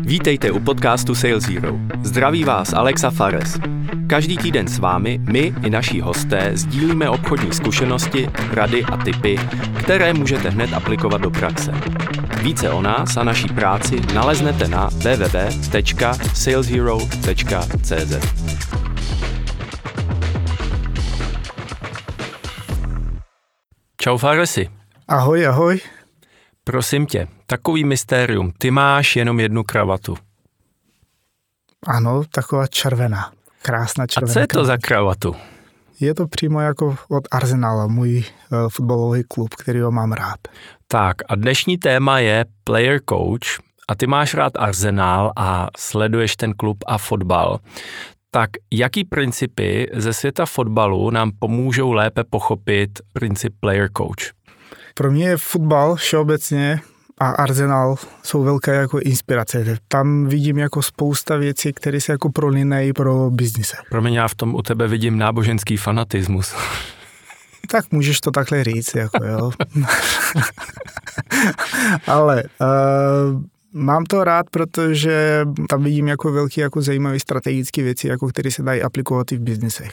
Vítejte u podcastu Sales Hero. Zdraví vás Alexa Fares. Každý týden s vámi my i naši hosté sdílíme obchodní zkušenosti, rady a tipy, které můžete hned aplikovat do praxe. Více o nás a naší práci naleznete na www.saleshero.cz. Čau Faresi. Ahoj, ahoj. Prosím tě, takový mystérium. Ty máš jenom jednu kravatu. Ano, taková červená. Krásná červená. A co je to za kravatu? Je to přímo jako od Arsenala, můj uh, fotbalový klub, který ho mám rád. Tak a dnešní téma je player coach a ty máš rád Arsenal a sleduješ ten klub a fotbal. Tak jaký principy ze světa fotbalu nám pomůžou lépe pochopit princip player coach? Pro mě je fotbal všeobecně a Arsenal jsou velké jako inspirace. Tam vidím jako spousta věcí, které se jako prolínají pro biznise. Pro já v tom u tebe vidím náboženský fanatismus. Tak můžeš to takhle říct, jako jo. Ale uh, Mám to rád, protože tam vidím jako velký jako zajímavé strategické věci, jako které se dají aplikovat i v biznesech.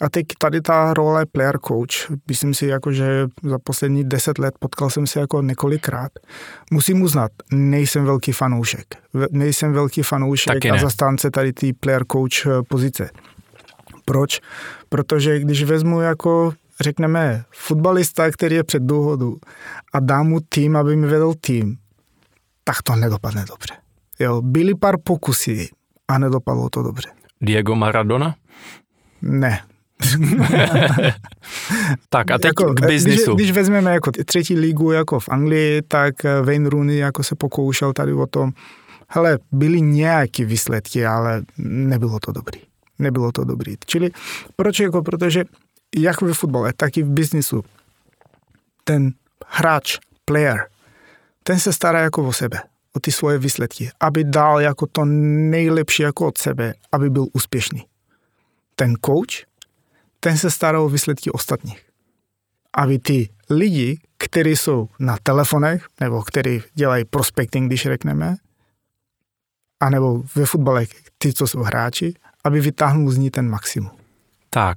A teď tady ta role player coach, myslím si, jako, že za poslední deset let potkal jsem se jako několikrát. Musím uznat, nejsem velký fanoušek. Nejsem velký fanoušek a zastánce tady ty player coach eh, pozice. Proč? Protože když vezmu jako řekneme, fotbalista, který je před důhodu a dám mu tým, aby mi vedl tým, tak to nedopadne dobře. Jo, byly pár pokusy a nedopadlo to dobře. Diego Maradona? Ne. tak a teď jako, k biznisu. Když, když vezmeme jako třetí ligu jako v Anglii, tak Wayne Rooney jako se pokoušel tady o tom, hele, byly nějaké výsledky, ale nebylo to dobrý. Nebylo to dobrý. Čili proč? Jako, protože jak ve fotbale, tak i v biznisu ten hráč, player, ten se stará jako o sebe, o ty svoje výsledky, aby dal jako to nejlepší jako od sebe, aby byl úspěšný. Ten coach, ten se stará o výsledky ostatních. Aby ty lidi, kteří jsou na telefonech, nebo kteří dělají prospecting, když řekneme, anebo ve fotbale ty, co jsou hráči, aby vytáhnul z ní ten maximum. Tak,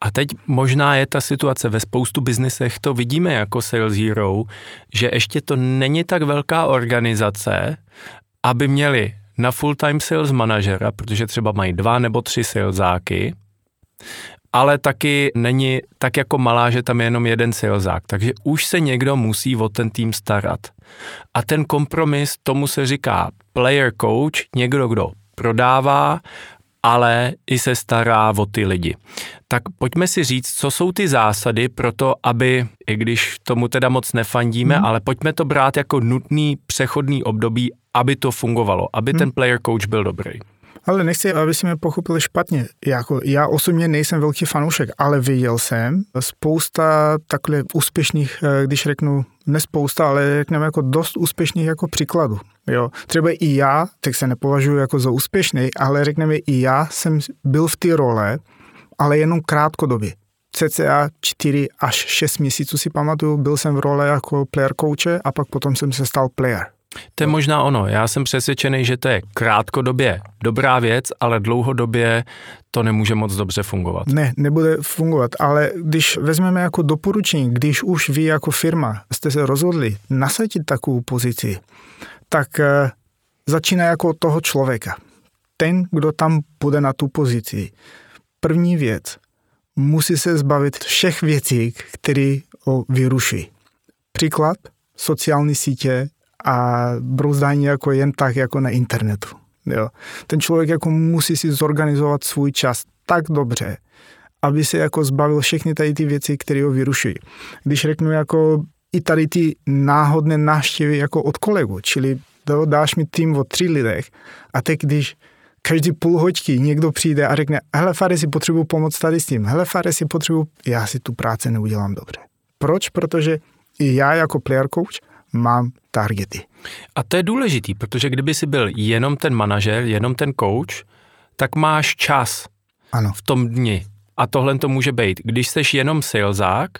a teď možná je ta situace ve spoustu biznesech, to vidíme jako Sales Hero, že ještě to není tak velká organizace, aby měli na full-time sales manažera, protože třeba mají dva nebo tři salesáky, ale taky není tak jako malá, že tam je jenom jeden salesák. Takže už se někdo musí o ten tým starat. A ten kompromis, tomu se říká player coach, někdo, kdo prodává ale i se stará o ty lidi. Tak pojďme si říct, co jsou ty zásady pro to, aby, i když tomu teda moc nefandíme, hmm. ale pojďme to brát jako nutný přechodný období, aby to fungovalo, aby hmm. ten player coach byl dobrý. Ale nechci, aby si mě pochopili špatně. Jako, já osobně nejsem velký fanoušek, ale viděl jsem spousta takhle úspěšných, eh, když řeknu, ne spousta, ale řekneme jako dost úspěšných jako příkladů. Jo. Třeba i já, tak se nepovažuji jako za úspěšný, ale řekneme i já jsem byl v té role, ale jenom krátkodobě. CCA 4 až 6 měsíců si pamatuju, byl jsem v role jako player coache a pak potom jsem se stal player. To je možná ono. Já jsem přesvědčený, že to je krátkodobě dobrá věc, ale dlouhodobě to nemůže moc dobře fungovat. Ne, nebude fungovat, ale když vezmeme jako doporučení, když už vy jako firma jste se rozhodli nasadit takovou pozici, tak eh, začíná jako od toho člověka. Ten, kdo tam bude na tu pozici. První věc, musí se zbavit všech věcí, které ho vyruší. Příklad, sociální sítě, a brouzdání jako jen tak jako na internetu. Jo. Ten člověk jako musí si zorganizovat svůj čas tak dobře, aby se jako zbavil všechny tady ty věci, které ho vyrušují. Když řeknu jako i tady ty náhodné návštěvy jako od kolegu, čili dáš mi tým o tři lidech a teď když každý půl hoďky někdo přijde a řekne, hele Fares, si potřebuji pomoct tady s tím, hele Fares, si potřebuji, já si tu práci neudělám dobře. Proč? Protože i já jako player coach mám targety. A to je důležitý, protože kdyby si byl jenom ten manažer, jenom ten coach, tak máš čas ano. v tom dni. A tohle to může být. Když jsi jenom salesák,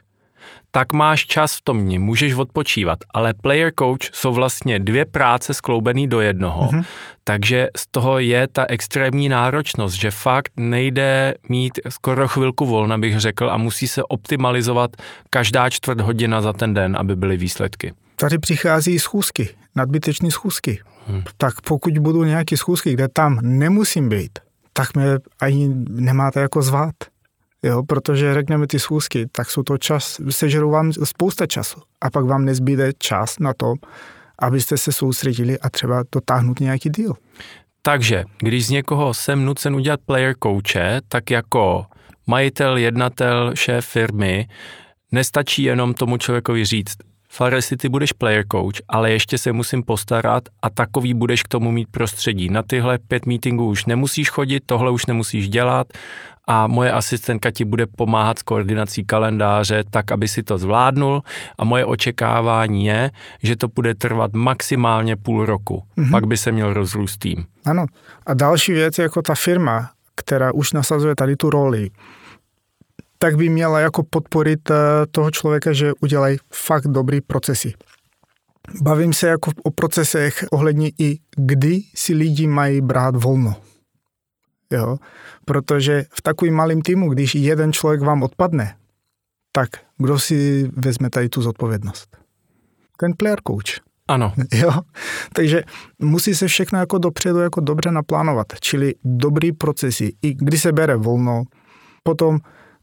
tak máš čas v tom dni, můžeš odpočívat, ale player coach jsou vlastně dvě práce skloubený do jednoho, mm-hmm. takže z toho je ta extrémní náročnost, že fakt nejde mít skoro chvilku volna, bych řekl, a musí se optimalizovat každá čtvrt hodina za ten den, aby byly výsledky. Tady přichází schůzky, nadbytečné schůzky. Hmm. Tak pokud budou nějaké schůzky, kde tam nemusím být, tak mě ani nemáte jako zvát. Jo, protože řekneme ty schůzky, tak jsou to čas, sežerou vám spousta času a pak vám nezbyde čas na to, abyste se soustředili a třeba dotáhnout nějaký díl. Takže, když z někoho jsem nucen udělat player coache, tak jako majitel, jednatel, šéf firmy, nestačí jenom tomu člověkovi říct, Faresi, ty budeš player coach, ale ještě se musím postarat a takový budeš k tomu mít prostředí. Na tyhle pět meetingů už nemusíš chodit, tohle už nemusíš dělat a moje asistentka ti bude pomáhat s koordinací kalendáře tak, aby si to zvládnul a moje očekávání je, že to bude trvat maximálně půl roku. Mm-hmm. Pak by se měl rozrůst tým. Ano. A další věc je jako ta firma, která už nasazuje tady tu roli, tak by měla jako podporit eh, toho člověka, že udělají fakt dobrý procesy. Bavím se jako o procesech ohledně i kdy si lidi mají brát volno. Jo? Protože v takovým malým týmu, když jeden člověk vám odpadne, tak kdo si vezme tady tu zodpovědnost? Ten player coach. Ano. Jo? Takže musí se všechno jako dopředu jako dobře naplánovat, čili dobrý procesy, i kdy se bere volno, potom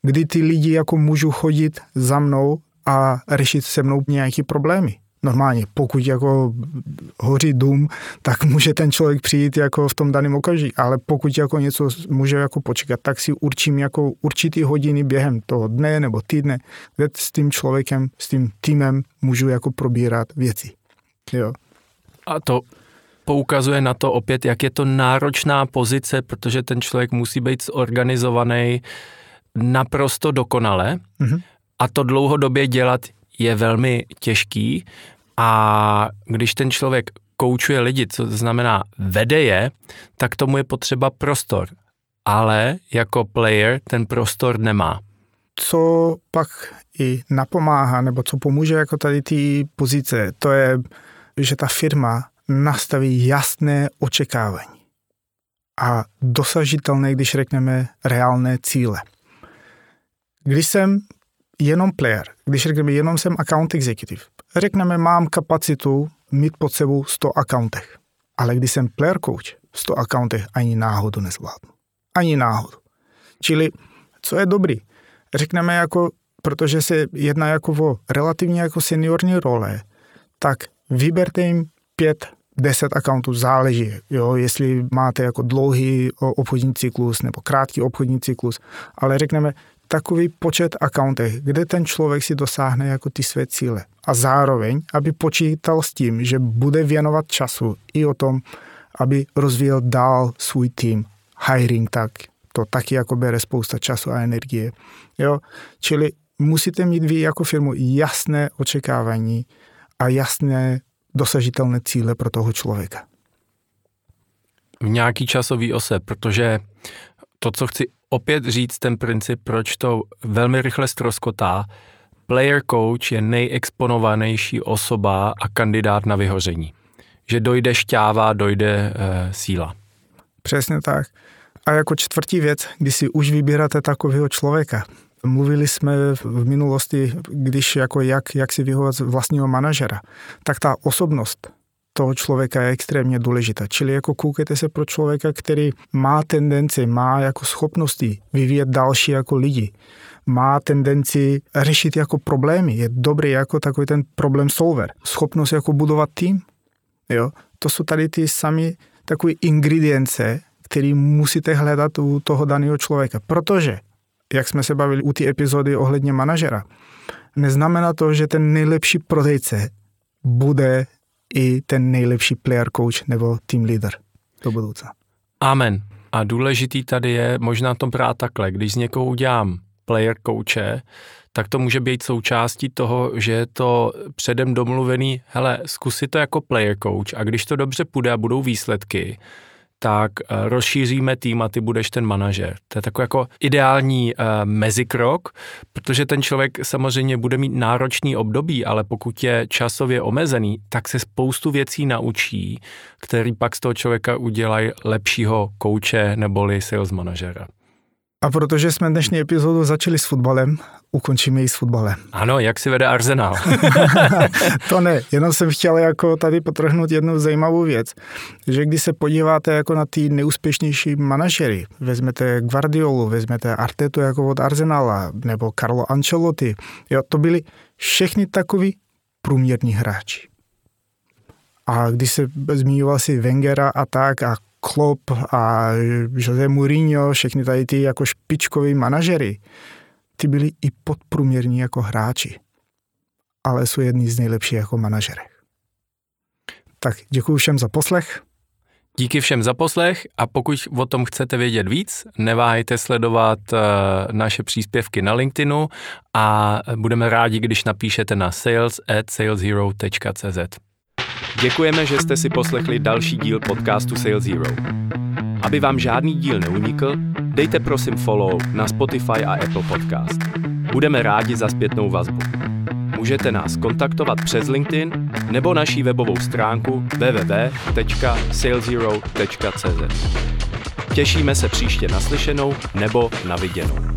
kdy ty lidi jako můžu chodit za mnou a řešit se mnou nějaké problémy. Normálně, pokud jako hoří dům, tak může ten člověk přijít jako v tom daném okamžiku, ale pokud jako něco může jako počkat, tak si určím jako určitý hodiny během toho dne nebo týdne, kde s tím člověkem, s tím týmem můžu jako probírat věci. Jo. A to poukazuje na to opět, jak je to náročná pozice, protože ten člověk musí být zorganizovaný, naprosto dokonale mm-hmm. a to dlouhodobě dělat je velmi těžký a když ten člověk koučuje lidi, co to znamená vede je, tak tomu je potřeba prostor. Ale jako player ten prostor nemá. Co pak i napomáhá, nebo co pomůže jako tady ty pozice, to je, že ta firma nastaví jasné očekávání a dosažitelné, když řekneme, reálné cíle. Když jsem jenom player, když řekneme jenom jsem account executive, řekneme mám kapacitu mít pod sebou 100 accountech, ale když jsem player coach, 100 accountech ani náhodu nezvládnu. Ani náhodu. Čili, co je dobrý? Řekneme jako, protože se jedná jako o relativně jako seniorní role, tak vyberte jim pět 10 accountů záleží, jo, jestli máte jako dlouhý obchodní cyklus nebo krátký obchodní cyklus, ale řekneme takový počet accountech, kde ten člověk si dosáhne jako ty své cíle. A zároveň, aby počítal s tím, že bude věnovat času i o tom, aby rozvíjel dál svůj tým. Hiring tak, to taky jako bere spousta času a energie. Jo? Čili musíte mít vy jako firmu jasné očekávání a jasné dosažitelné cíle pro toho člověka. V nějaký časový ose, protože to, co chci opět říct, ten princip, proč to velmi rychle stroskotá, player coach je nejexponovanější osoba a kandidát na vyhoření. Že dojde šťáva, dojde e, síla. Přesně tak. A jako čtvrtí věc, když si už vybíráte takového člověka, Mluvili jsme v minulosti, když jako jak, jak si vyhovat vlastního manažera, tak ta osobnost toho člověka je extrémně důležitá. Čili jako koukejte se pro člověka, který má tendenci, má jako schopnosti vyvíjet další jako lidi, má tendenci řešit jako problémy, je dobrý jako takový ten problém solver, schopnost jako budovat tým, jo. To jsou tady ty sami takové ingredience, které musíte hledat u toho daného člověka, protože jak jsme se bavili u té epizody ohledně manažera, neznamená to, že ten nejlepší prodejce bude i ten nejlepší player coach nebo team leader do budoucna. Amen. A důležitý tady je možná to brát takhle. Když z někoho udělám player coache, tak to může být součástí toho, že je to předem domluvený, hele, zkusi to jako player coach a když to dobře půjde a budou výsledky, tak eh, rozšíříme tým a ty budeš ten manažer. To je takový jako ideální uh, mezikrok, protože ten člověk samozřejmě bude mít náročný období, ale pokud je časově omezený, tak se spoustu věcí naučí, který pak z toho člověka udělají lepšího kouče neboli sales manažera. A protože jsme dnešní epizodu začali s fotbalem, ukončíme ji s fotbalem. Ano, jak si vede Arsenal. to ne, jenom jsem chtěl jako tady potrhnout jednu zajímavou věc, že když se podíváte jako na ty neúspěšnější manažery, vezmete Guardiolu, vezmete Artetu jako od Arsenala, nebo Carlo Ancelotti, jo, to byli všechny takový průměrní hráči. A když se zmiňoval si Wengera a tak a Klopp a Jose Mourinho, všechny tady ty jako špičkoví manažery, ty byli i podprůměrní jako hráči, ale jsou jedni z nejlepších jako manažerech. Tak děkuji všem za poslech. Díky všem za poslech a pokud o tom chcete vědět víc, neváhejte sledovat uh, naše příspěvky na LinkedInu a budeme rádi, když napíšete na sales at saleshero.cz. Děkujeme, že jste si poslechli další díl podcastu Sales Hero. Aby vám žádný díl neunikl, dejte prosím follow na Spotify a Apple Podcast. Budeme rádi za zpětnou vazbu. Můžete nás kontaktovat přes LinkedIn nebo naší webovou stránku www.saleshero.cz. Těšíme se příště naslyšenou nebo na viděnou.